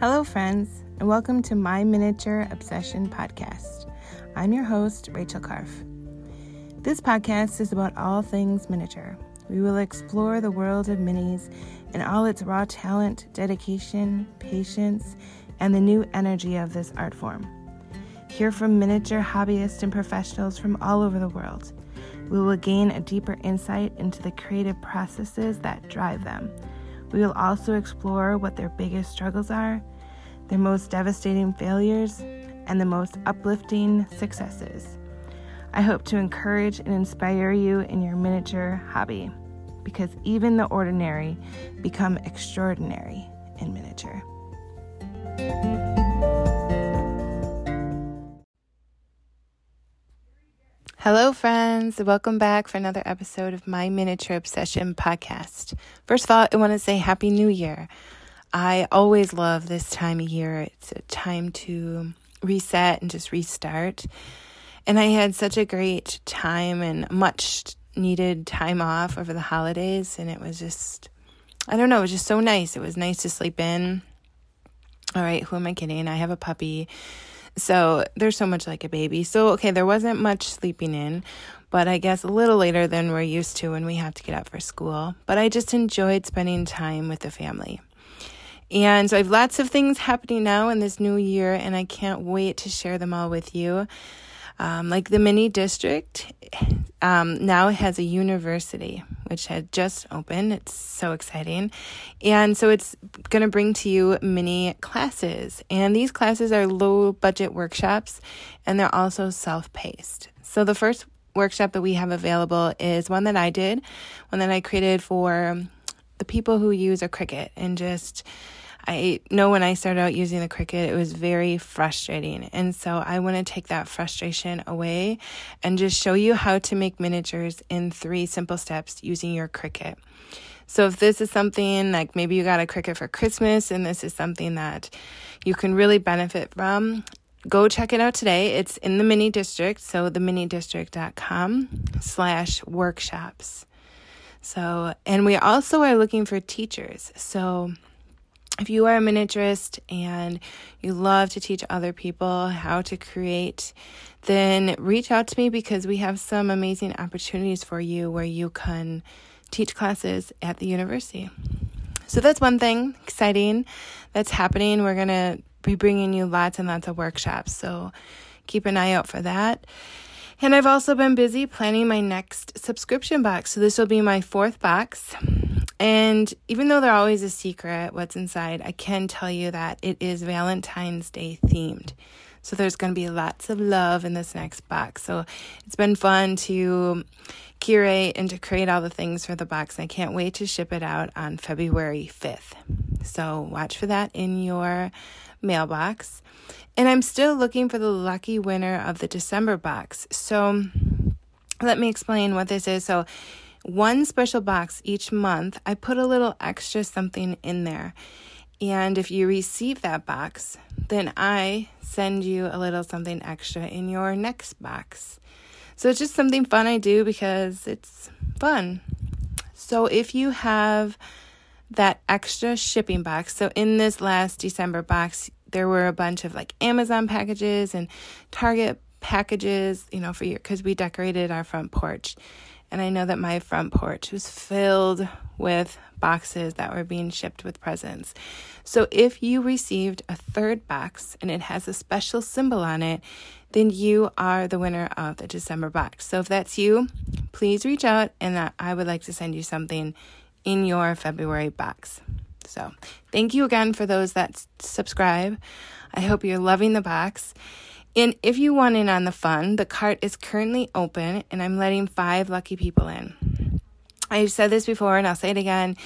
Hello, friends, and welcome to my Miniature Obsession podcast. I'm your host, Rachel Karf. This podcast is about all things miniature. We will explore the world of minis and all its raw talent, dedication, patience, and the new energy of this art form. Hear from miniature hobbyists and professionals from all over the world. We will gain a deeper insight into the creative processes that drive them we will also explore what their biggest struggles are, their most devastating failures, and the most uplifting successes. I hope to encourage and inspire you in your miniature hobby because even the ordinary become extraordinary in miniature. Hello, friends. Welcome back for another episode of my Miniature Obsession podcast. First of all, I want to say Happy New Year. I always love this time of year. It's a time to reset and just restart. And I had such a great time and much needed time off over the holidays. And it was just, I don't know, it was just so nice. It was nice to sleep in. All right, who am I kidding? I have a puppy so there's so much like a baby. So, okay, there wasn't much sleeping in, but I guess a little later than we're used to when we have to get up for school. But I just enjoyed spending time with the family. And so I have lots of things happening now in this new year, and I can't wait to share them all with you. Um, like the mini district um, now has a university, which had just opened. It's so exciting. And so it's going to bring to you mini classes. And these classes are low budget workshops and they're also self paced. So the first workshop that we have available is one that I did, one that I created for the people who use a Cricut and just I know when I started out using the Cricut, it was very frustrating. And so I want to take that frustration away and just show you how to make miniatures in three simple steps using your Cricut. So if this is something like maybe you got a Cricut for Christmas and this is something that you can really benefit from, go check it out today. It's in the mini district, so theminidistrict.com slash workshops. So, and we also are looking for teachers. So if you are a miniaturist and you love to teach other people how to create, then reach out to me because we have some amazing opportunities for you where you can teach classes at the university. So that's one thing exciting that's happening. We're going to be bringing you lots and lots of workshops. So keep an eye out for that. And I've also been busy planning my next subscription box. So this will be my fourth box. And even though they're always a secret what's inside, I can tell you that it is Valentine's Day themed. So there's going to be lots of love in this next box. So it's been fun to curate and to create all the things for the box. I can't wait to ship it out on February 5th. So watch for that in your mailbox. And I'm still looking for the lucky winner of the December box. So let me explain what this is. So one special box each month, I put a little extra something in there. And if you receive that box, then I send you a little something extra in your next box. So it's just something fun I do because it's fun. So if you have that extra shipping box, so in this last December box, there were a bunch of like Amazon packages and Target packages, you know, for your because we decorated our front porch. And I know that my front porch was filled with boxes that were being shipped with presents. So if you received a third box and it has a special symbol on it, then you are the winner of the December box. So if that's you, please reach out and I would like to send you something in your February box. So thank you again for those that subscribe. I hope you're loving the box. And if you want in on the fun, the cart is currently open and I'm letting five lucky people in. I've said this before and I'll say it again.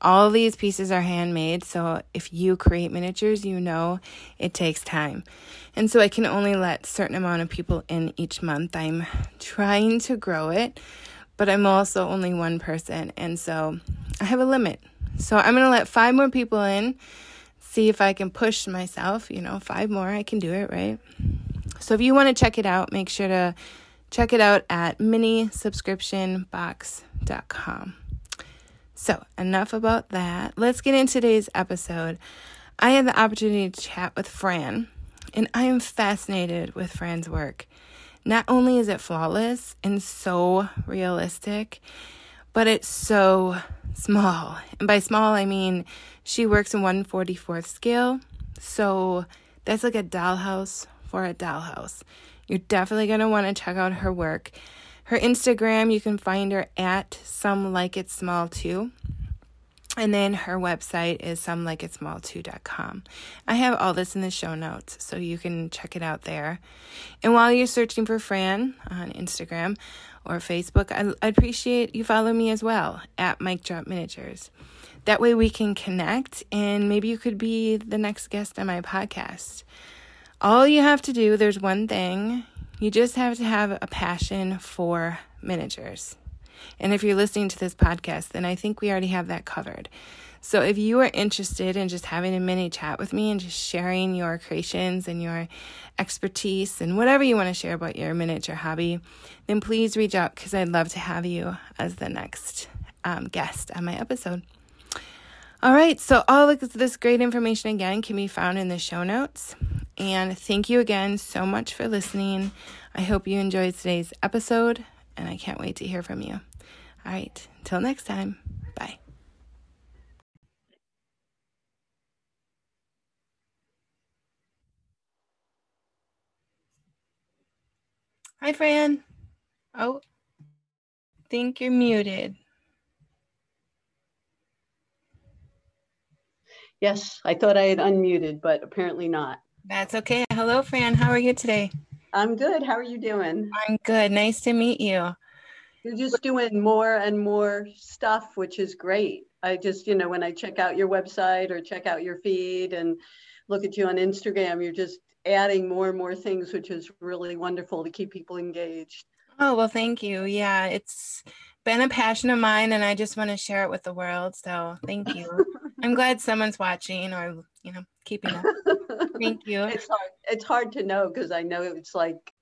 All these pieces are handmade, so if you create miniatures, you know it takes time. And so I can only let certain amount of people in each month. I'm trying to grow it, but I'm also only one person, and so I have a limit. So I'm going to let five more people in, see if I can push myself, you know, five more, I can do it, right? So if you want to check it out, make sure to check it out at minisubscriptionbox.com. So, enough about that. Let's get into today's episode. I had the opportunity to chat with Fran, and I am fascinated with Fran's work. Not only is it flawless and so realistic, but it's so small. And by small, I mean she works in 144th scale. So that's like a dollhouse for a dollhouse. You're definitely going to want to check out her work. Her Instagram, you can find her at some like it small too. And then her website is some like it somelikeitsmall2.com. I have all this in the show notes, so you can check it out there. And while you're searching for Fran on Instagram or Facebook, I, I appreciate you follow me as well at Mic Drop Miniatures. That way we can connect and maybe you could be the next guest on my podcast. All you have to do, there's one thing, you just have to have a passion for miniatures. And if you're listening to this podcast, then I think we already have that covered. So if you are interested in just having a mini chat with me and just sharing your creations and your expertise and whatever you want to share about your miniature hobby, then please reach out because I'd love to have you as the next um, guest on my episode. All right, so all of this great information again can be found in the show notes. And thank you again so much for listening. I hope you enjoyed today's episode, and I can't wait to hear from you. All right, until next time, bye. Hi, Fran. Oh, think you're muted. Yes, I thought I had unmuted, but apparently not. That's okay. Hello, Fran. How are you today? I'm good. How are you doing? I'm good. Nice to meet you. You're just doing more and more stuff, which is great. I just, you know, when I check out your website or check out your feed and look at you on Instagram, you're just adding more and more things, which is really wonderful to keep people engaged. Oh, well, thank you. Yeah, it's been a passion of mine and I just want to share it with the world. So thank you. I'm glad someone's watching or, you know, keeping up. thank you. It's hard, it's hard to know because I know it's like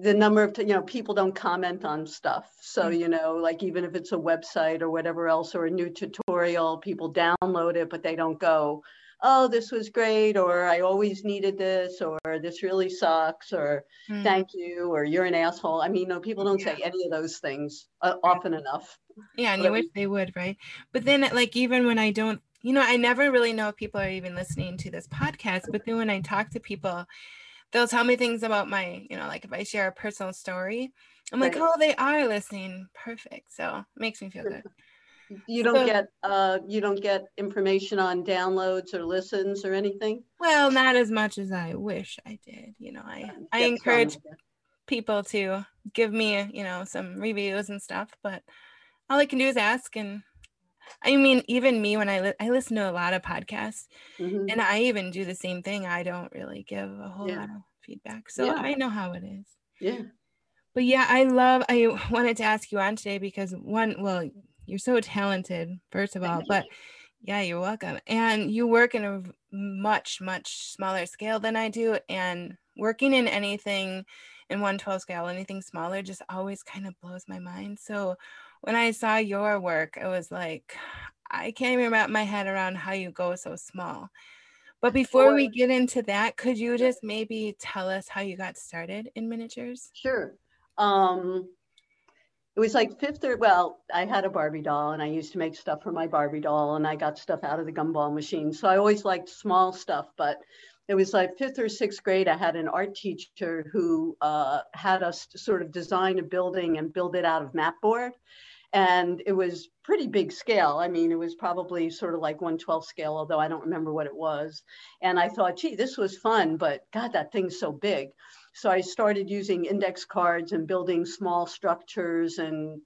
the number of, you know, people don't comment on stuff. So, mm. you know, like even if it's a website or whatever else or a new tutorial, people download it, but they don't go, oh, this was great, or I always needed this, or this really sucks, or mm. thank you, or you're an asshole. I mean, no, people don't yeah. say any of those things uh, often enough. Yeah, and but you wish they would, right? But then, like, even when I don't, you know, I never really know if people are even listening to this podcast, but then when I talk to people, they'll tell me things about my, you know, like if I share a personal story, I'm right. like, oh, they are listening. Perfect. So it makes me feel good you don't so, get uh, you don't get information on downloads or listens or anything well not as much as i wish i did you know i i encourage people to give me you know some reviews and stuff but all i can do is ask and i mean even me when i li- i listen to a lot of podcasts mm-hmm. and i even do the same thing i don't really give a whole yeah. lot of feedback so yeah. i know how it is yeah but yeah i love i wanted to ask you on today because one well you're so talented, first of all. But yeah, you're welcome. And you work in a much, much smaller scale than I do. And working in anything in 112 scale, anything smaller, just always kind of blows my mind. So when I saw your work, it was like, I can't even wrap my head around how you go so small. But before we get into that, could you just maybe tell us how you got started in miniatures? Sure. Um, it was like fifth or well i had a barbie doll and i used to make stuff for my barbie doll and i got stuff out of the gumball machine so i always liked small stuff but it was like fifth or sixth grade i had an art teacher who uh, had us sort of design a building and build it out of map board and it was pretty big scale i mean it was probably sort of like 112 scale although i don't remember what it was and i thought gee this was fun but god that thing's so big so I started using index cards and building small structures. And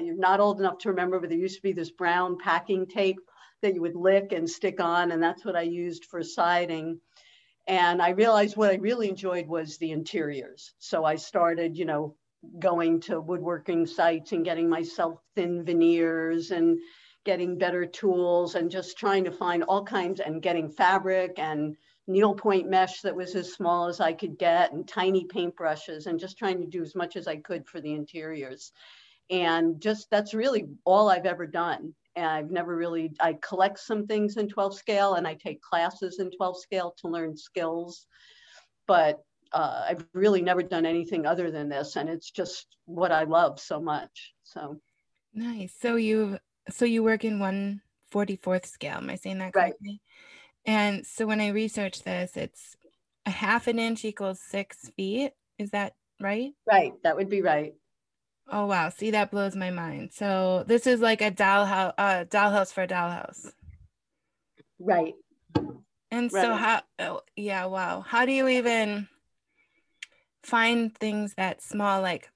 you're not old enough to remember, but there used to be this brown packing tape that you would lick and stick on. And that's what I used for siding. And I realized what I really enjoyed was the interiors. So I started, you know, going to woodworking sites and getting myself thin veneers and getting better tools and just trying to find all kinds and getting fabric and needlepoint mesh that was as small as I could get and tiny paintbrushes and just trying to do as much as I could for the interiors. And just that's really all I've ever done. and I've never really, I collect some things in 12 scale and I take classes in 12 scale to learn skills. But uh, I've really never done anything other than this. And it's just what I love so much. So nice. So you, so you work in 144th scale. Am I saying that correctly? Right. And so when I research this, it's a half an inch equals six feet. Is that right? Right. That would be right. Oh wow! See, that blows my mind. So this is like a dollhouse, uh, dollhouse for a dollhouse. Right. And right. so how? Oh, yeah. Wow. How do you even find things that small? Like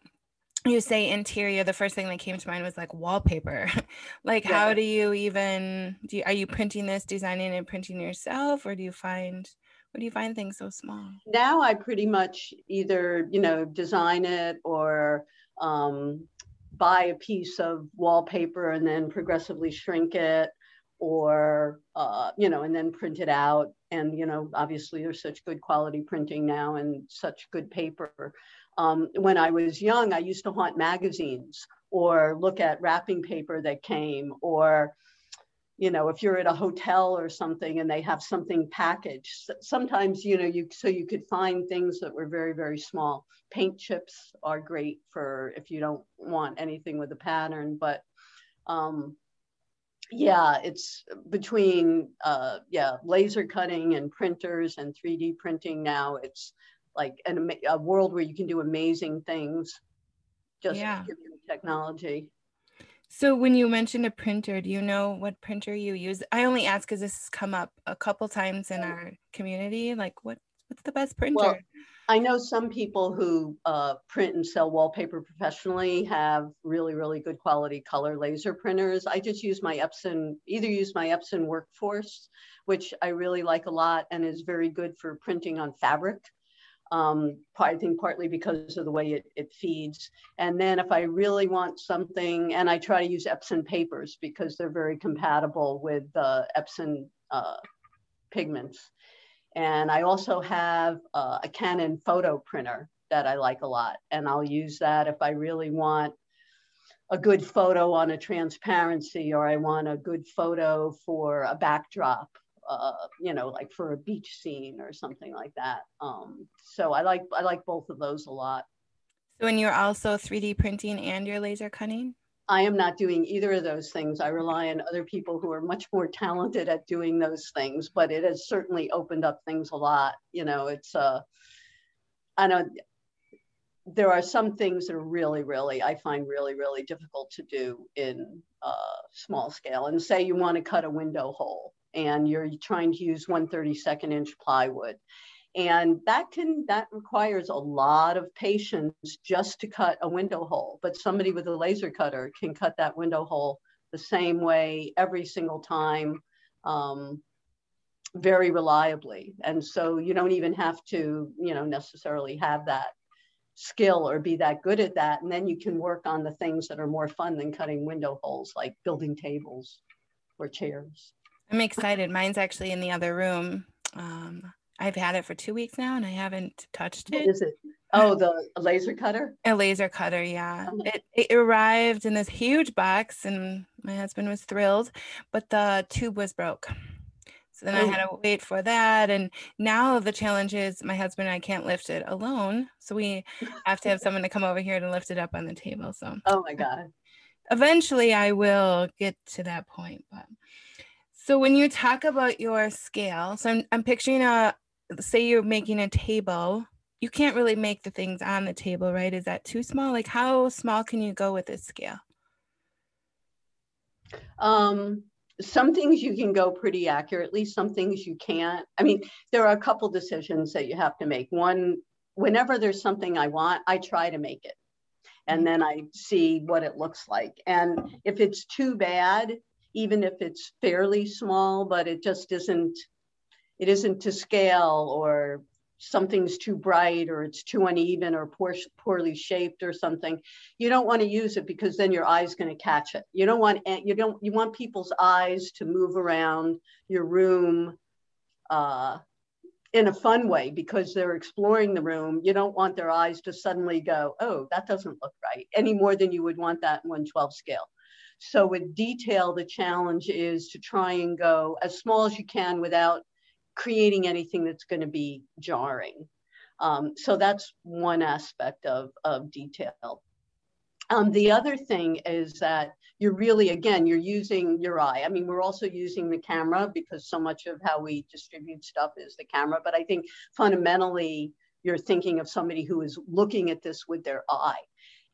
you say interior. The first thing that came to mind was like wallpaper. like yeah. how do you even? Do you, are you printing this, designing and printing yourself, or do you find? What do you find things so small? Now I pretty much either you know design it or um, buy a piece of wallpaper and then progressively shrink it or uh, you know and then print it out and you know obviously there's such good quality printing now and such good paper. Um, when i was young i used to haunt magazines or look at wrapping paper that came or you know if you're at a hotel or something and they have something packaged sometimes you know you so you could find things that were very very small. Paint chips are great for if you don't want anything with a pattern but um yeah it's between uh yeah laser cutting and printers and 3d printing now it's like an, a world where you can do amazing things just yeah. given technology so when you mentioned a printer, do you know what printer you use? I only ask because this has come up a couple times in our community. Like, what what's the best printer? Well, I know some people who uh, print and sell wallpaper professionally have really, really good quality color laser printers. I just use my Epson, either use my Epson Workforce, which I really like a lot and is very good for printing on fabric um, I think partly because of the way it, it feeds. And then if I really want something, and I try to use Epson papers because they're very compatible with uh, Epson uh, pigments. And I also have uh, a Canon photo printer that I like a lot. And I'll use that if I really want a good photo on a transparency or I want a good photo for a backdrop uh, you know, like for a beach scene or something like that. Um, so I like I like both of those a lot. So when you're also 3D printing and you're laser cutting? I am not doing either of those things. I rely on other people who are much more talented at doing those things, but it has certainly opened up things a lot. You know, it's uh I know there are some things that are really, really, I find really, really difficult to do in uh, small scale. And say you want to cut a window hole and you're trying to use 132nd inch plywood. And that can that requires a lot of patience just to cut a window hole. But somebody with a laser cutter can cut that window hole the same way every single time, um, very reliably. And so you don't even have to, you know, necessarily have that skill or be that good at that. And then you can work on the things that are more fun than cutting window holes, like building tables or chairs. I'm excited. Mine's actually in the other room. Um, I've had it for two weeks now and I haven't touched it. What is it? Oh, the laser cutter? A laser cutter, yeah. Uh-huh. It, it arrived in this huge box and my husband was thrilled, but the tube was broke. So then oh. I had to wait for that. And now the challenge is my husband and I can't lift it alone. So we have to have someone to come over here to lift it up on the table. So, oh my God. Eventually I will get to that point. But so when you talk about your scale, so I'm, I'm picturing a, say you're making a table, you can't really make the things on the table, right? Is that too small? Like how small can you go with this scale? Um, some things you can go pretty accurately, some things you can't. I mean, there are a couple decisions that you have to make. One, whenever there's something I want, I try to make it. And mm-hmm. then I see what it looks like. And if it's too bad, even if it's fairly small, but it just isn't, it isn't to scale or something's too bright or it's too uneven or poor, poorly shaped or something. You don't want to use it because then your eye's going to catch it. You don't want you don't you want people's eyes to move around your room uh, in a fun way because they're exploring the room. You don't want their eyes to suddenly go oh that doesn't look right any more than you would want that in 112 scale. So with detail, the challenge is to try and go as small as you can without creating anything that's going to be jarring. Um, so that's one aspect of, of detail. Um, the other thing is that you're really, again, you're using your eye. I mean, we're also using the camera because so much of how we distribute stuff is the camera. But I think fundamentally, you're thinking of somebody who is looking at this with their eye.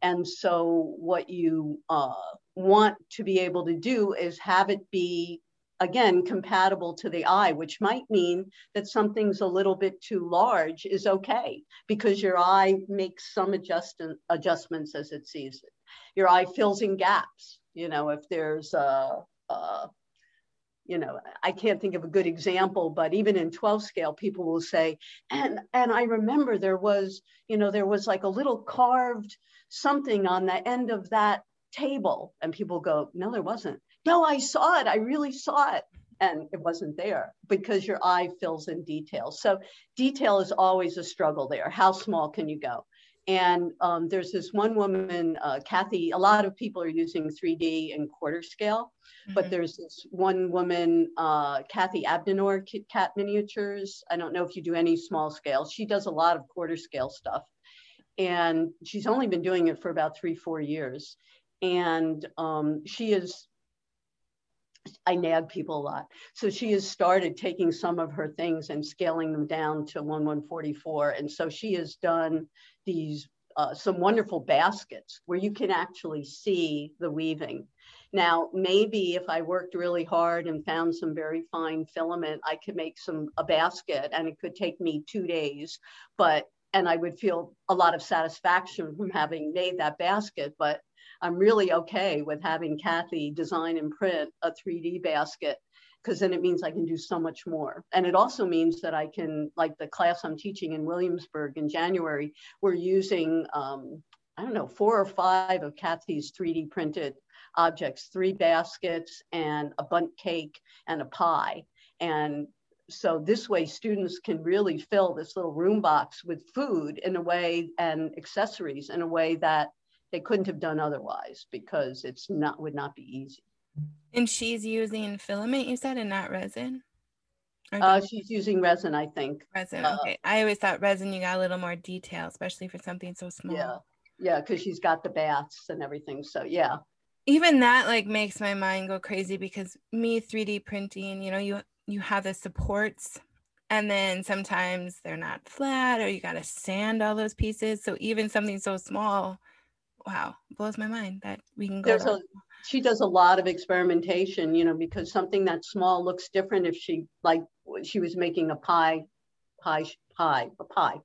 And so, what you uh, want to be able to do is have it be again compatible to the eye which might mean that something's a little bit too large is okay because your eye makes some adjust- adjustments as it sees it. Your eye fills in gaps you know if there's a, a you know i can't think of a good example but even in 12 scale people will say and and i remember there was you know there was like a little carved something on the end of that table. And people go no there wasn't no, I saw it. I really saw it. And it wasn't there because your eye fills in detail. So detail is always a struggle there. How small can you go? And um, there's this one woman, uh, Kathy, a lot of people are using 3D and quarter scale, mm-hmm. but there's this one woman, uh, Kathy Abdenor, Cat Miniatures. I don't know if you do any small scale. She does a lot of quarter scale stuff. And she's only been doing it for about three, four years. And um, she is I nag people a lot. So she has started taking some of her things and scaling them down to 1144. And so she has done these uh, some wonderful baskets where you can actually see the weaving. Now, maybe if I worked really hard and found some very fine filament, I could make some a basket and it could take me two days, but and I would feel a lot of satisfaction from having made that basket. But I'm really okay with having Kathy design and print a 3D basket because then it means I can do so much more. And it also means that I can, like the class I'm teaching in Williamsburg in January, we're using, um, I don't know, four or five of Kathy's 3D printed objects, three baskets and a Bundt cake and a pie. And so this way students can really fill this little room box with food in a way and accessories in a way that they couldn't have done otherwise because it's not would not be easy. And she's using filament, you said, and not resin. Uh, she's using resin, I think. Resin. Uh, okay. I always thought resin. You got a little more detail, especially for something so small. Yeah. Yeah, because she's got the baths and everything. So yeah. Even that like makes my mind go crazy because me 3D printing, you know, you you have the supports and then sometimes they're not flat or you got to sand all those pieces. So even something so small wow, blows my mind that we can go. There's a, she does a lot of experimentation, you know, because something that small looks different if she like she was making a pie, pie, pie, a pie,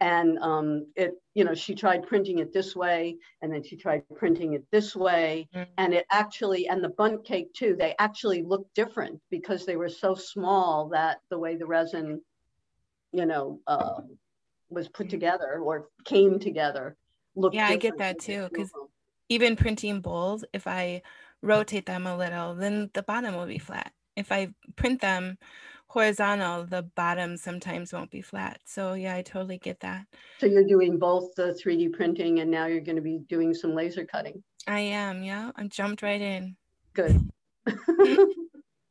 and um, it, you know, she tried printing it this way, and then she tried printing it this way, mm-hmm. and it actually, and the Bundt cake too, they actually look different because they were so small that the way the resin, you know. Uh, was put mm-hmm. together or came together look yeah i get that too because even printing bowls if i rotate them a little then the bottom will be flat. If i print them horizontal the bottom sometimes won't be flat. So yeah i totally get that. So you're doing both the 3d printing and now you're going to be doing some laser cutting. I am yeah. I jumped right in. Good.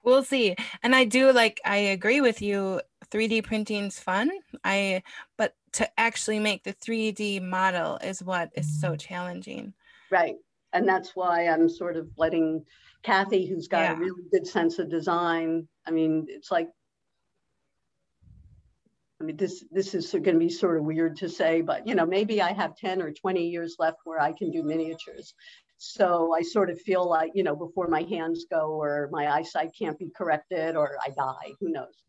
We'll see. And i do like i agree with you. 3d printing's fun. I but to actually make the 3D model is what is so mm. challenging. Right. And that's why I'm sort of letting Kathy, who's got yeah. a really good sense of design. I mean, it's like, I mean, this this is going to be sort of weird to say, but you know, maybe I have 10 or 20 years left where I can do miniatures. So I sort of feel like, you know, before my hands go or my eyesight can't be corrected or I die, who knows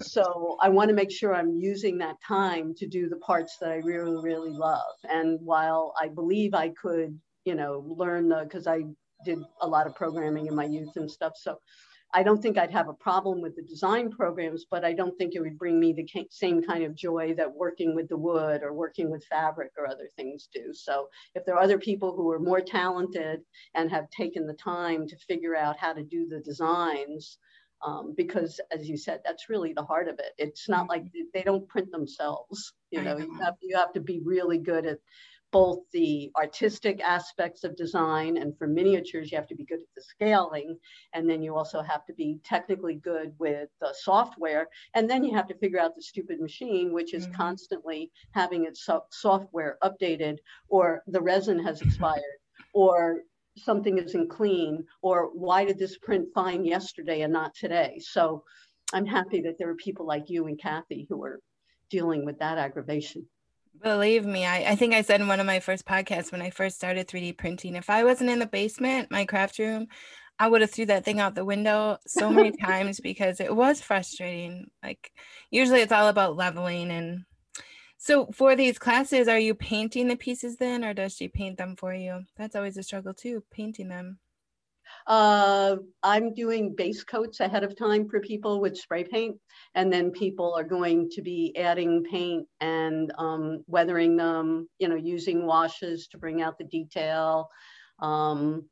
so I want to make sure I'm using that time to do the parts that I really, really love. And while I believe I could, you know, learn the, because I did a lot of programming in my youth and stuff. So I don't think I'd have a problem with the design programs, but I don't think it would bring me the same kind of joy that working with the wood or working with fabric or other things do. So if there are other people who are more talented and have taken the time to figure out how to do the designs, um, because as you said, that's really the heart of it. It's not like mm-hmm. they don't print themselves. You know, know, you have you have to be really good at both the artistic aspects of design and for miniatures you have to be good at the scaling and then you also have to be technically good with the software and then you have to figure out the stupid machine which is mm-hmm. constantly having its so- software updated or the resin has expired or something isn't clean or why did this print fine yesterday and not today so i'm happy that there are people like you and kathy who are dealing with that aggravation Believe me, I, I think I said in one of my first podcasts when I first started 3D printing, if I wasn't in the basement, my craft room, I would have threw that thing out the window so many times because it was frustrating. Like usually it's all about leveling and so for these classes, are you painting the pieces then or does she paint them for you? That's always a struggle too, painting them. Uh, I'm doing base coats ahead of time for people with spray paint, and then people are going to be adding paint and um, weathering them, you know, using washes to bring out the detail, um,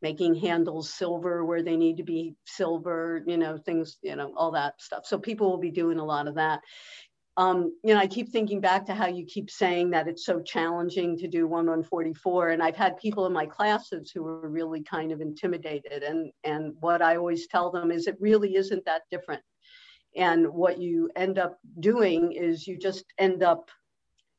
making handles silver where they need to be silver, you know, things, you know, all that stuff. So people will be doing a lot of that um, you know, I keep thinking back to how you keep saying that it's so challenging to do one 144. And I've had people in my classes who were really kind of intimidated. And, and what I always tell them is it really isn't that different. And what you end up doing is you just end up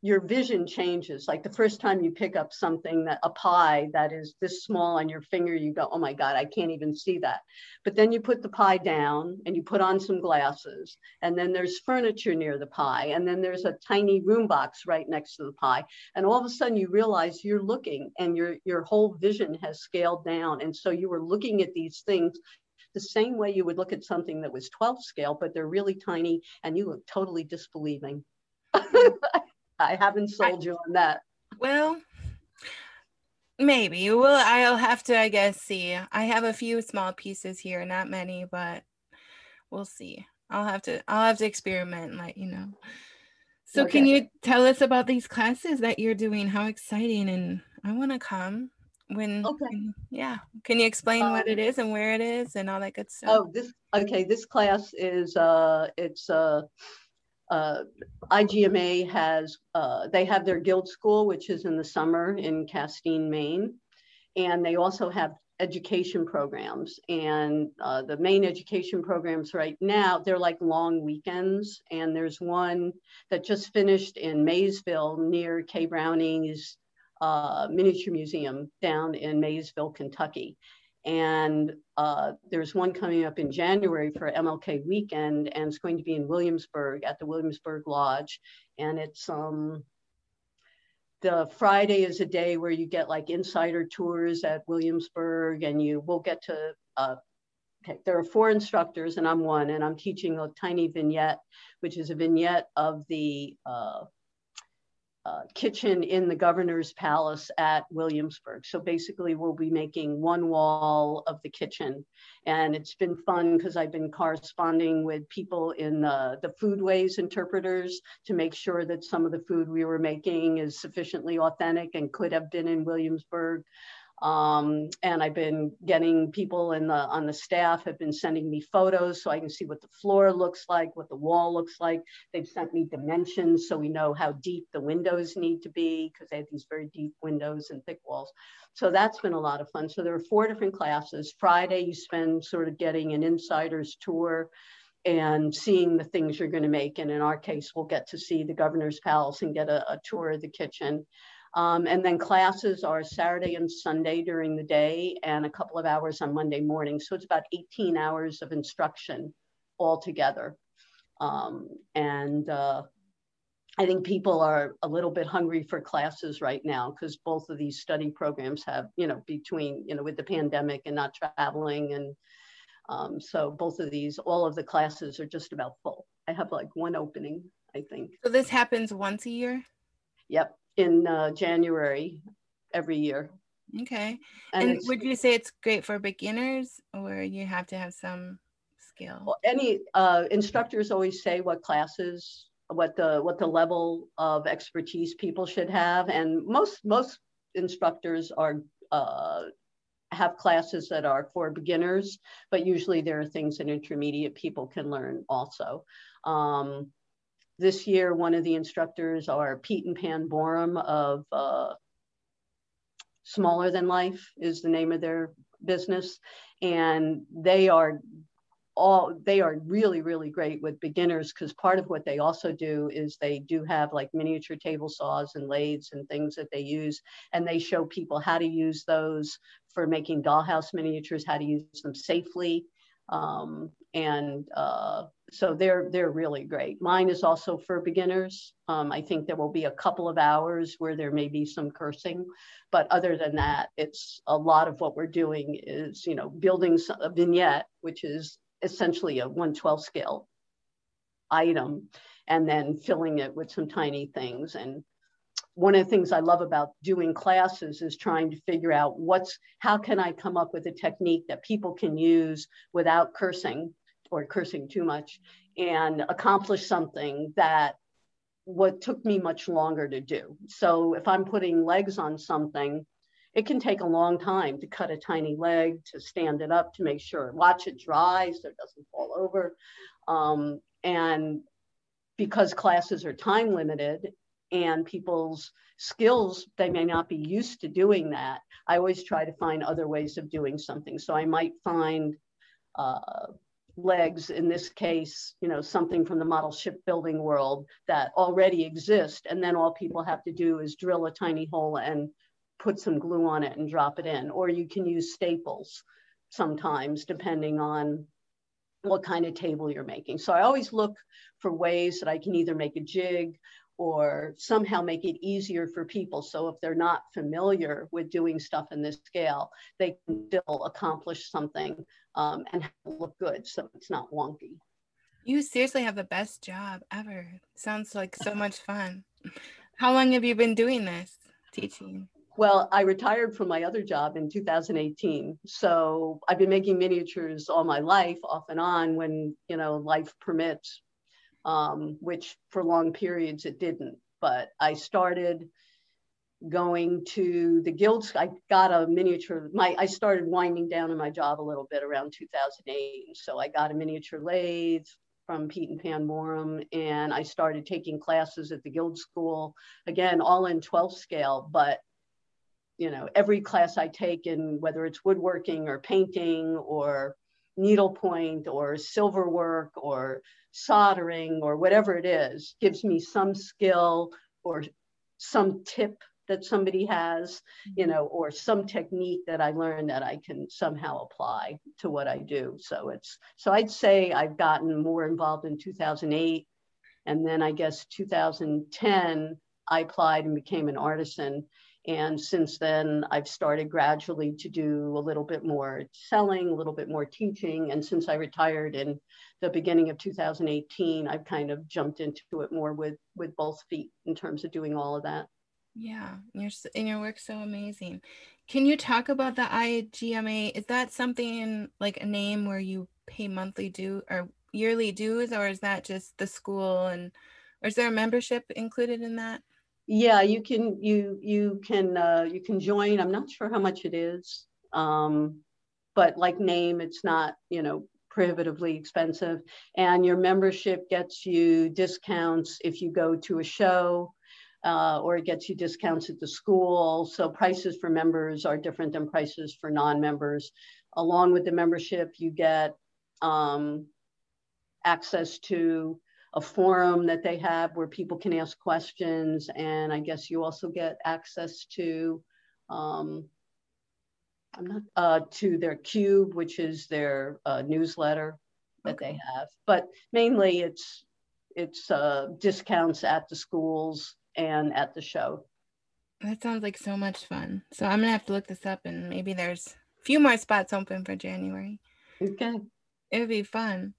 your vision changes. Like the first time you pick up something that a pie that is this small on your finger, you go, oh my God, I can't even see that. But then you put the pie down and you put on some glasses, and then there's furniture near the pie, and then there's a tiny room box right next to the pie. And all of a sudden you realize you're looking and your your whole vision has scaled down. And so you were looking at these things the same way you would look at something that was 12 scale, but they're really tiny and you look totally disbelieving. Mm-hmm. I haven't sold I, you on that. Well, maybe. Well, I'll have to, I guess, see. I have a few small pieces here, not many, but we'll see. I'll have to I'll have to experiment and let you know. So okay. can you tell us about these classes that you're doing? How exciting and I want to come when okay yeah can you explain um, what it is and where it is and all that good stuff oh this okay this class is uh it's uh uh, IGMA has, uh, they have their guild school, which is in the summer in Castine, Maine. And they also have education programs. And uh, the main education programs right now, they're like long weekends. And there's one that just finished in Maysville near Kaye Browning's uh, miniature museum down in Maysville, Kentucky. And uh, there's one coming up in January for MLK weekend, and it's going to be in Williamsburg at the Williamsburg Lodge. And it's um, the Friday is a day where you get like insider tours at Williamsburg, and you will get to. Uh, there are four instructors, and I'm one, and I'm teaching a tiny vignette, which is a vignette of the uh, uh, kitchen in the governor's palace at Williamsburg. So basically, we'll be making one wall of the kitchen. And it's been fun because I've been corresponding with people in the, the foodways interpreters to make sure that some of the food we were making is sufficiently authentic and could have been in Williamsburg. Um, and I've been getting people in the on the staff have been sending me photos so I can see what the floor looks like, what the wall looks like. They've sent me dimensions so we know how deep the windows need to be because they have these very deep windows and thick walls. So that's been a lot of fun. So there are four different classes. Friday you spend sort of getting an insider's tour and seeing the things you're going to make. And in our case, we'll get to see the governor's palace and get a, a tour of the kitchen. Um, and then classes are Saturday and Sunday during the day and a couple of hours on Monday morning. So it's about 18 hours of instruction altogether. Um, and uh, I think people are a little bit hungry for classes right now because both of these study programs have, you know, between, you know, with the pandemic and not traveling. And um, so both of these, all of the classes are just about full. I have like one opening, I think. So this happens once a year? Yep in uh, January every year. Okay. And, and would you say it's great for beginners or you have to have some skill? Well, any uh, instructors always say what classes, what the what the level of expertise people should have, and most most instructors are uh, have classes that are for beginners, but usually there are things that intermediate people can learn also. Um, this year, one of the instructors are Pete and Pam Boorum of uh, Smaller Than Life is the name of their business. And they are all they are really really great with beginners because part of what they also do is they do have like miniature table saws and lathes and things that they use and they show people how to use those for making dollhouse miniatures how to use them safely um, and uh, so they're they're really great. Mine is also for beginners. Um, i think there will be a couple of hours where there may be some cursing but other than that it's a lot of what we're doing is you know building a vignette which is essentially a 112 scale item and then filling it with some tiny things. And one of the things I love about doing classes is trying to figure out what's, how can I come up with a technique that people can use without cursing or cursing too much and accomplish something that what took me much longer to do. So if I'm putting legs on something, it can take a long time to cut a tiny leg, to stand it up, to make sure, watch it dry so it doesn't fall over. Um, and because classes are time limited and people's skills, they may not be used to doing that, I always try to find other ways of doing something. So I might find uh, legs in this case you know something from the model shipbuilding world that already exist and then all people have to do is drill a tiny hole and put some glue on it and drop it in. Or you can use staples sometimes, depending on what kind of table you're making. So I always look for ways that I can either make a jig or somehow make it easier for people. So if they're not familiar with doing stuff in this scale, they can still accomplish something um, and look good. So it's not wonky. You seriously have the best job ever. Sounds like so much fun. How long have you been doing this, teaching? Well, I retired from my other job in 2018. So I've been making miniatures all my life, off and on, when you know life permits, um, which for long periods it didn't. But I started going to the guilds. I got a miniature. My I started winding down in my job a little bit around 2008. So I got a miniature lathe from Pete and Pam Boorum, and I started taking classes at the guild school. Again, all in 12 scale, but you know, every class I take in whether it's woodworking or painting or needlepoint or silver work or soldering or whatever it is gives me some skill or some tip that somebody has, you mm-hmm. know, or some technique that I learned that I can somehow apply to what I do. So it's so I'd say I've gotten more involved in 2008 and then I guess 2010 I applied and became an artisan and since then, I've started gradually to do a little bit more selling, a little bit more teaching. And since I retired in the beginning of 2018, I've kind of jumped into it more with, with both feet in terms of doing all of that. Yeah, your and your work's so amazing. Can you talk about the IGMA? Is that something like a name where you pay monthly due or yearly dues, or is that just the school and or is there a membership included in that? Yeah you can you you can uh, you can join. I'm not sure how much it is um, but like name it's not you know prohibitively expensive. And your membership gets you discounts if you go to a show uh, or it gets you discounts at the school. So prices for members are different than prices for non-members. Along with the membership you get um, access to a forum that they have where people can ask questions. And I guess you also get access to, um, I'm not, uh, to their cube, which is their uh, newsletter that okay. they have. But mainly it's, it's uh, discounts at the schools and at the show. That sounds like so much fun. So I'm gonna have to look this up and maybe there's a few more spots open for January. Okay. It would be fun.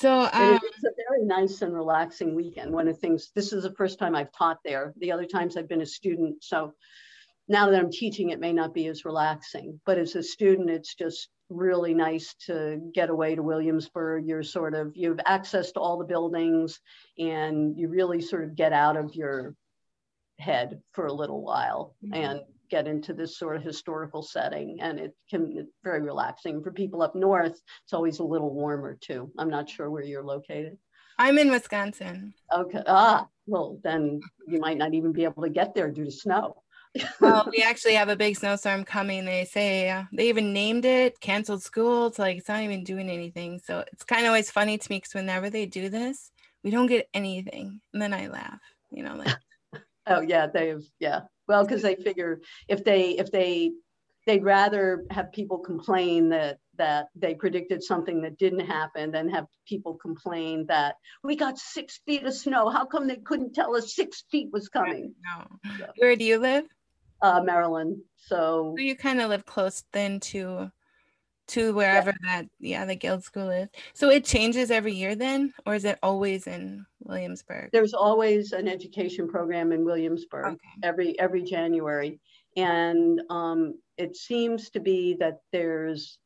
So um, it's a very nice and relaxing weekend. One of the things, this is the first time I've taught there. The other times I've been a student. So now that I'm teaching, it may not be as relaxing, but as a student, it's just really nice to get away to Williamsburg. You're sort of, you have access to all the buildings and you really sort of get out of your head for a little while. Mm-hmm. And get into this sort of historical setting and it can it's very relaxing for people up north it's always a little warmer too i'm not sure where you're located I'm in Wisconsin. Okay. Ah, well, then you might not even be able to get there due to snow. well, we actually have a big snowstorm coming. They say uh, they even named it, canceled school. It's like it's not even doing anything. So it's kind of always funny to me because whenever they do this, we don't get anything. And then I laugh, you know, like. oh yeah, they've yeah. Well, because they figure if they if they they'd rather have people complain that that they predicted something that didn't happen than have people complain that we got six feet of snow. How come they couldn't tell us six feet was coming? No. So, Where do you live? Uh, Maryland. So, so you kind of live close then to to wherever yeah. that yeah the guild school is. So it changes every year then or is it always in williamsburg? There's always an education program in williamsburg okay. every every january. And um, it seems to be that there's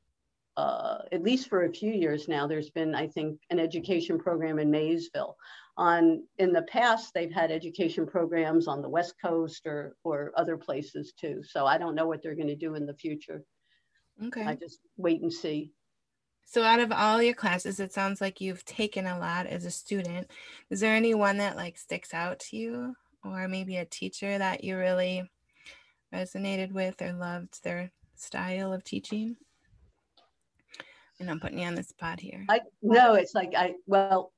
uh, at least for a few years now there's been i think an education program in maysville. On in the past they've had education programs on the west coast or or other places too. So i don't know what they're going to do in the future Okay. I just wait and see. So out of all your classes, it sounds like you've taken a lot as a student. Is there any one that like sticks out to you or maybe a teacher that you really resonated with or loved their style of teaching? And I'm putting you on the spot here. I no, it's like I well,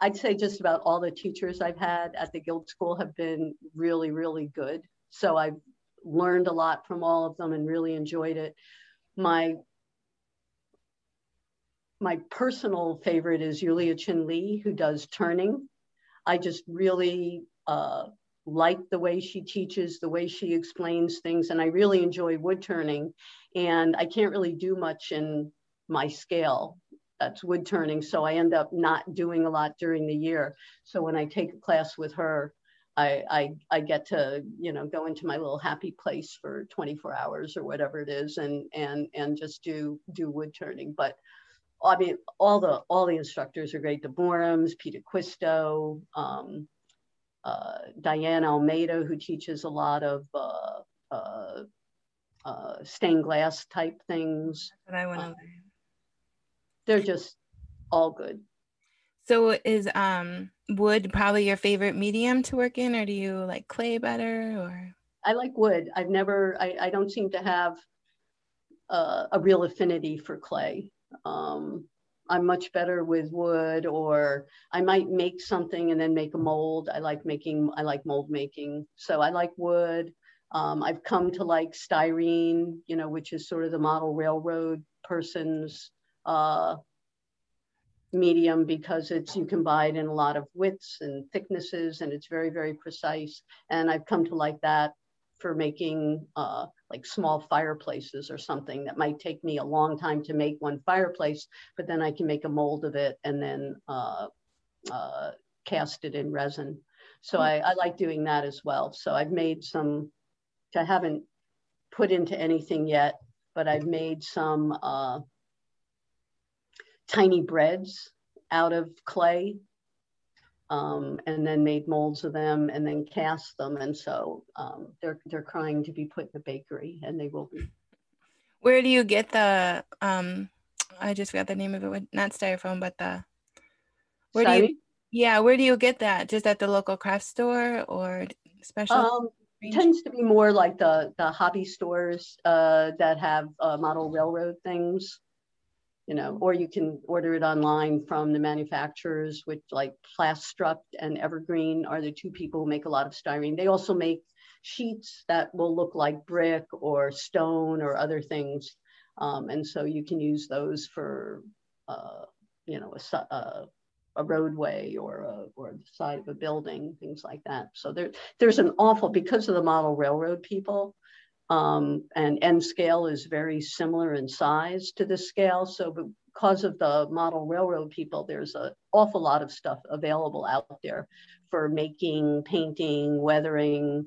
I'd say just about all the teachers I've had at the Guild School have been really, really good. So I've learned a lot from all of them and really enjoyed it my my personal favorite is Yulia Chin Lee, who does turning. I just really uh, like the way she teaches, the way she explains things, and I really enjoy wood turning. And I can't really do much in my scale. That's wood turning, so I end up not doing a lot during the year. So when I take a class with her, I, I, I get to you know go into my little happy place for 24 hours or whatever it is and and and just do do wood turning. But I mean all the all the instructors are great. The Boorums Pete Acquisto um, uh, Diane Almeida who teaches a lot of uh, uh, uh stained glass type things. I want to um, they're just all good so is um wood probably your favorite medium to work in or do you like clay better or I like wood. I've never I, I don't seem to have uh, a real affinity for clay. Um, I'm much better with wood or I might make something and then make a mold. I like making I like mold making. So I like wood. Um, I've come to like styrene, you know, which is sort of the model railroad person's uh, medium because it's you can buy it in a lot of widths and thicknesses and it's very very precise. And i've come to like that for making uh, like small fireplaces or something that might take me a long time to make one fireplace but then i can make a mold of it and then uh, uh, cast it in resin. So I, I like doing that as well. So i've made some i haven't put into anything yet but i've made some uh, tiny breads out of clay um, and then made molds of them and then cast them. And so um, they're, they're crying to be put in the bakery and they will be. Where do you get the, um, I just forgot the name of it, not styrofoam, but the, where do you, yeah, where do you get that? Just at the local craft store or special? Um, tends to be more like the, the hobby stores uh, that have uh, model railroad things you know, or you can order it online from the manufacturers, which like Plastruct and Evergreen are the two people who make a lot of styrene. They also make sheets that will look like brick or stone or other things. Um, and so you can use those for, uh, you know, a, a, uh, a roadway or a, or the side of a building, things like that. So there, there's an awful, because of the model railroad people, um, and N scale is very similar in size to this scale. So because of the model railroad people, there's an awful lot of stuff available out there for making, painting, weathering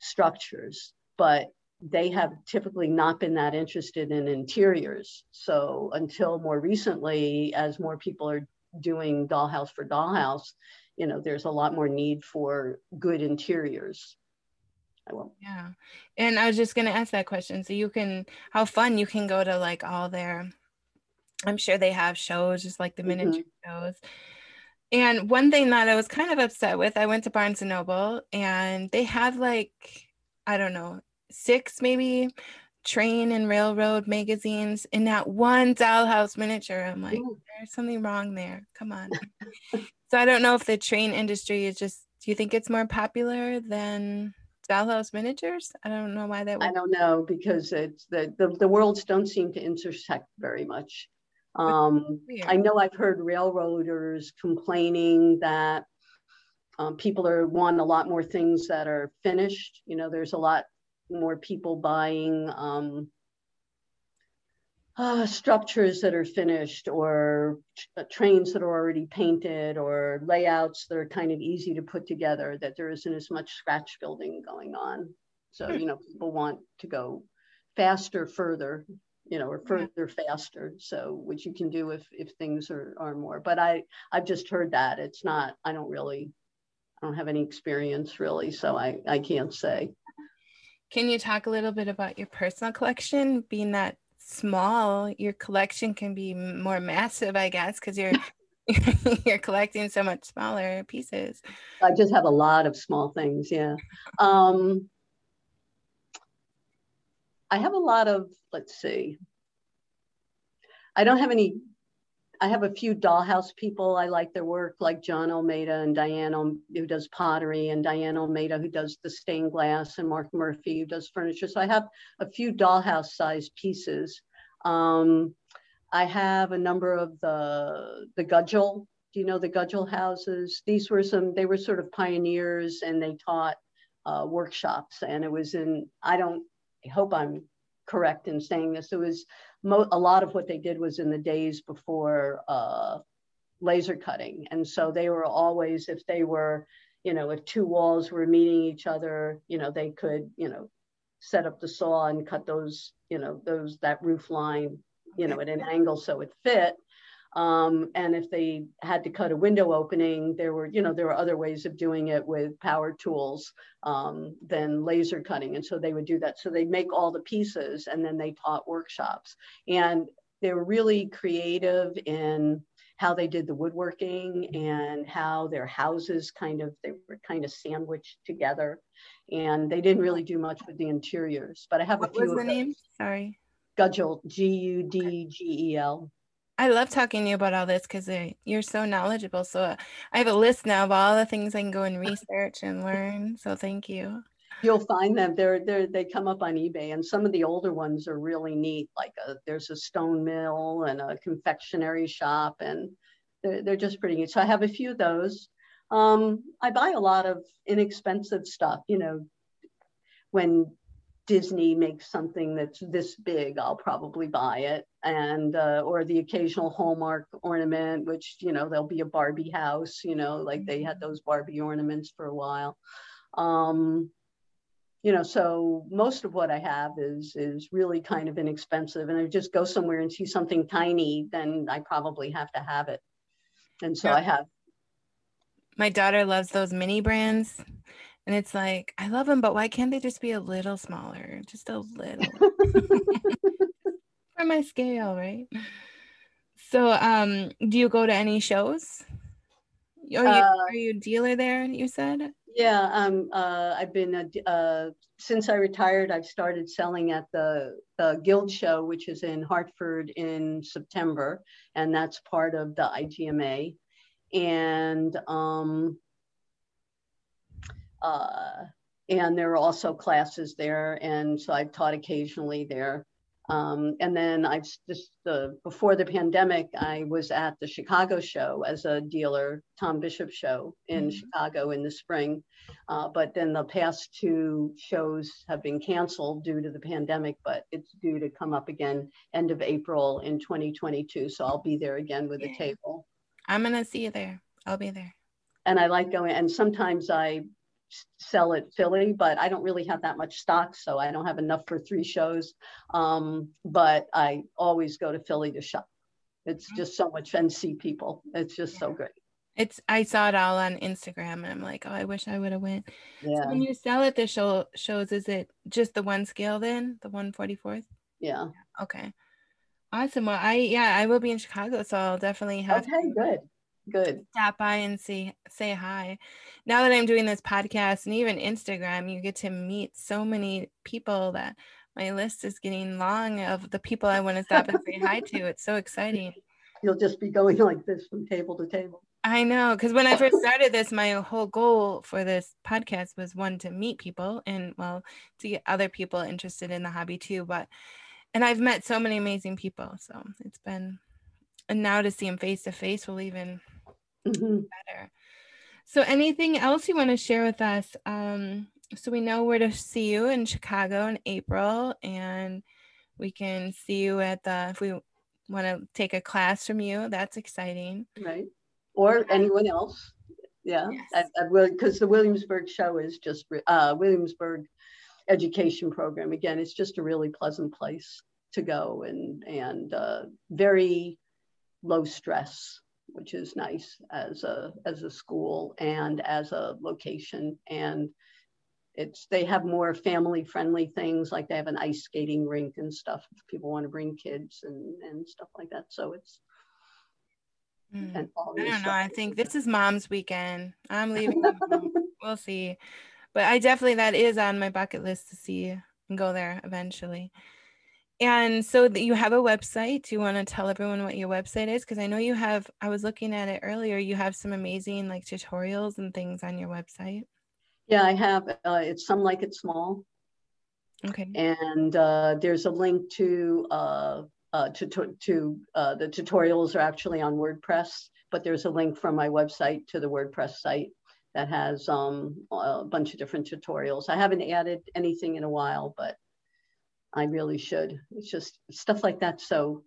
structures. But they have typically not been that interested in interiors. So until more recently, as more people are doing dollhouse for dollhouse, you know, there's a lot more need for good interiors. I will. Yeah. And I was just going to ask that question. So you can, how fun you can go to like all their, I'm sure they have shows, just like the miniature mm-hmm. shows. And one thing that I was kind of upset with, I went to Barnes and Noble and they have like, I don't know, six maybe train and railroad magazines in that one dollhouse miniature. I'm like, Ooh. there's something wrong there. Come on. so I don't know if the train industry is just, do you think it's more popular than dollhouse miniatures? I don't know why that would... I don't know because it's the, the, the worlds don't seem to intersect very much. Um, I know I've heard railroaders complaining that um, people are want a lot more things that are finished. You know, there's a lot more people buying um, uh, structures that are finished or uh, trains that are already painted or layouts that are kind of easy to put together that there isn't as much scratch building going on. So, hmm. you know, people want to go faster, further, you know, or further faster. So, which you can do if, if things are, are more, but I, I've just heard that it's not, I don't really, I don't have any experience really. So I, I can't say. Can you talk a little bit about your personal collection? Being that small, your collection can be more massive, I guess, because you're you're collecting so much smaller pieces. I just have a lot of small things, yeah. Um, I have a lot of, let's see, I don't have any I have a few dollhouse people. I like their work, like John Almeida and Diane, who does pottery, and Diane Almeida, who does the stained glass, and Mark Murphy, who does furniture. So I have a few dollhouse sized pieces. Um, I have a number of the, the Gudgel. Do you know the Gudgel houses? These were some, they were sort of pioneers and they taught uh, workshops. And it was in, I don't, I hope I'm correct in saying this. It was mo- a lot of what they did was in the days before uh, laser cutting. And so they were always, if they were, you know, if two walls were meeting each other, you know, they could, you know, set up the saw and cut those, you know, those, that roof line, you know, at an angle so it fit. Um, and if they had to cut a window opening, there were, you know, there were other ways of doing it with power tools um, than laser cutting. And so they would do that. So they'd make all the pieces and then they taught workshops. And they were really creative in how they did the woodworking and how their houses kind of, they were kind of sandwiched together. And they didn't really do much with the interiors. But I have what a few. What was the name? Sorry. Gudgel, G U D G E L. I love talking to you about all this because uh, you're so knowledgeable. So uh, I have a list now of all the things I can go and research and learn. So thank you. You'll find them. They're, they're they come up on eBay, and some of the older ones are really neat. Like a, uh, there's a stone mill and a confectionery shop, and they're, they're just pretty neat. So I have a few of those. Um, I buy a lot of inexpensive stuff. You know, when Disney makes something that's this big, I'll probably buy it. And, uh, or the occasional Hallmark ornament, which, you know, there'll be a Barbie house, you know, like they had those Barbie ornaments for a while. Um, you know, so most of what I have is is really kind of inexpensive. And I just go somewhere and see something tiny, then I probably have to have it. And so yeah. I have. My daughter loves those mini brands and it's like, I love them, but why can't they just be a little smaller? Just a little. For my scale, right? So, um, do you go to any shows? Are you, uh, are you a dealer there? You said. Yeah, um, uh, I've been a, uh, since I retired. I've started selling at the the Guild Show, which is in Hartford in September, and that's part of the IGMA. And um, uh, and there are also classes there. And so I've taught occasionally there. Um, and then I've just uh, before the pandemic, I was at the Chicago show as a dealer, Tom Bishop show in mm-hmm. Chicago in the spring. Uh, but then the past two shows have been canceled due to the pandemic, but it's due to come up again end of April in 2022. So I'll be there again with yeah. a table. I'm going to see you there. I'll be there. And I like going, and sometimes I sell at Philly, but I don't really have that much stock, so I don't have enough for three shows. Um, but I always go to Philly to shop. It's mm-hmm. just so much fun see people. It's just so great. It's I saw it all on Instagram and I'm like, oh, I wish I would have went. Yeah. So when you sell at the show shows, is it just the one scale then, the 144th? Yeah. Okay. Awesome. Well, I yeah, I will be in Chicago, so I'll definitely have. Okay, good. Good. Stop by and see say hi. Now that I'm doing this podcast and even Instagram, you get to meet so many people that my list is getting long of the people I want to stop and say hi to. It's so exciting. You'll just be going like this from table to table. I know, because when I first started this, my whole goal for this podcast was one to meet people and well, to get other people interested in the hobby too. But and I've met so many amazing people, so it's been and now to see them face to face will even mm-hmm. better. So, anything else you want to share with us? Um, so we know where to see you in Chicago in April, and we can see you at the if we want to take a class from you. That's exciting, right? Or anyone else, yeah. Because yes. the Williamsburg show is just uh, Williamsburg education program. Again, it's just a really pleasant place to go and and uh, very low stress which is nice as a as a school and as a location and it's they have more family friendly things like they have an ice skating rink and stuff if people want to bring kids and and stuff like that so it's mm. and I don't know. I think this is mom's weekend. I'm leaving. we'll see. But I definitely that is on my bucket list to see and go there eventually. And so you have a website. Do you want to tell everyone what your website is? Because I know you have, I was looking at it earlier, you have some amazing like tutorials and things on your website. Yeah, I have. Uh, it's Some Like It Small. Okay. And uh, there's a link to, uh, uh to, to, to uh, the tutorials are actually on WordPress, but there's a link from my website to the WordPress site that has um, a bunch of different tutorials. I haven't added anything in a while, but I really should. It's just stuff like that. So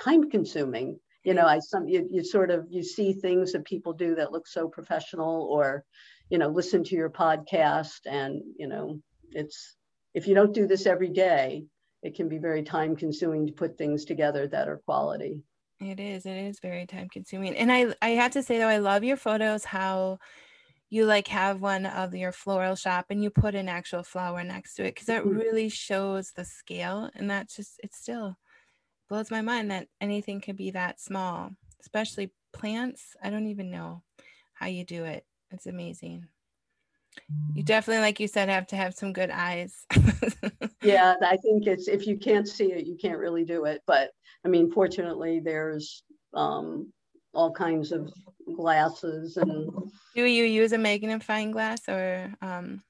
time consuming. You know, I some you, you sort of you see things that people do that look so professional, or you know, listen to your podcast, and you know, it's if you don't do this every day, it can be very time consuming to put things together that are quality. It is. It is very time consuming, and I I have to say though, I love your photos. How you like have one of your floral shop and you put an actual flower next to it because that mm-hmm. really shows the scale and that's just it still blows my mind that anything could be that small especially plants i don't even know how you do it it's amazing. You definitely like you said have to have some good eyes. Yeah i think it's if you can't see it you can't really do it but i mean fortunately there's um, all kinds of glasses and do you use a magnifying glass or um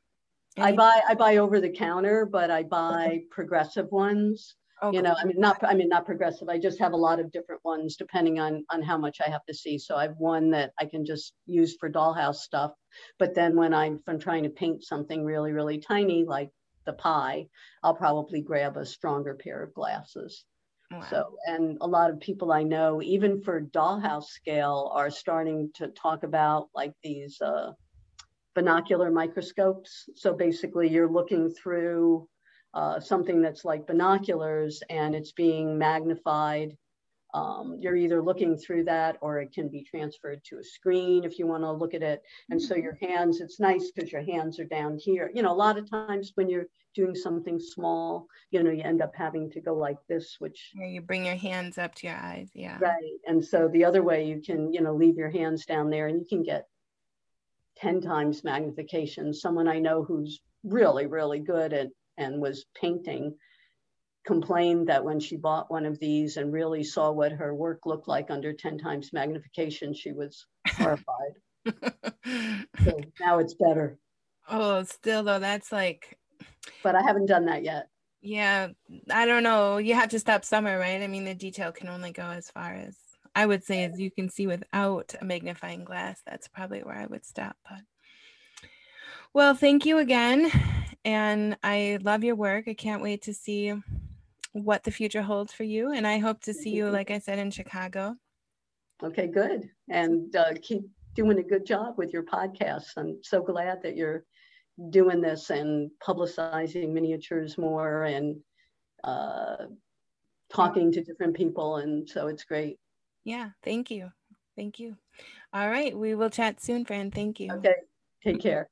i buy i buy over the counter but i buy progressive ones. You know i mean not i mean not progressive. I just have a lot of different ones depending on on how much i have to see. So i have one that i can just use for dollhouse stuff but then when i'm, I'm trying to paint something really really tiny like the pie i'll probably grab a stronger pair of glasses so, and a lot of people I know, even for dollhouse scale, are starting to talk about like these uh, binocular microscopes. So basically, you're looking through uh, something that's like binoculars and it's being magnified um, you're either looking through that or it can be transferred to a screen if you want to look at it. And so your hands, it's nice because your hands are down here. You know, a lot of times when you're doing something small, you know, you end up having to go like this, which. Yeah, you bring your hands up to your eyes. Yeah. Right. And so the other way you can, you know, leave your hands down there and you can get 10 times magnification. Someone I know who's really, really good at and was painting complained that when she bought one of these and really saw what her work looked like under 10 times magnification, she was horrified. so now it's better. Oh, still though, that's like. But I haven't done that yet. Yeah, I don't know. You have to stop somewhere, right? I mean, the detail can only go as far as I would say as you can see without a magnifying glass. That's probably where I would stop. But well, thank you again. And I love your work. I can't wait to see what the future holds for you. And I hope to see you, like I said, in Chicago. Okay, good. And uh, keep doing a good job with your podcast. I'm so glad that you're doing this and publicizing miniatures more and uh, talking to different people. And so it's great. Yeah, thank you. Thank you. All right. We will chat soon, Fran. Thank you. Okay. Take care.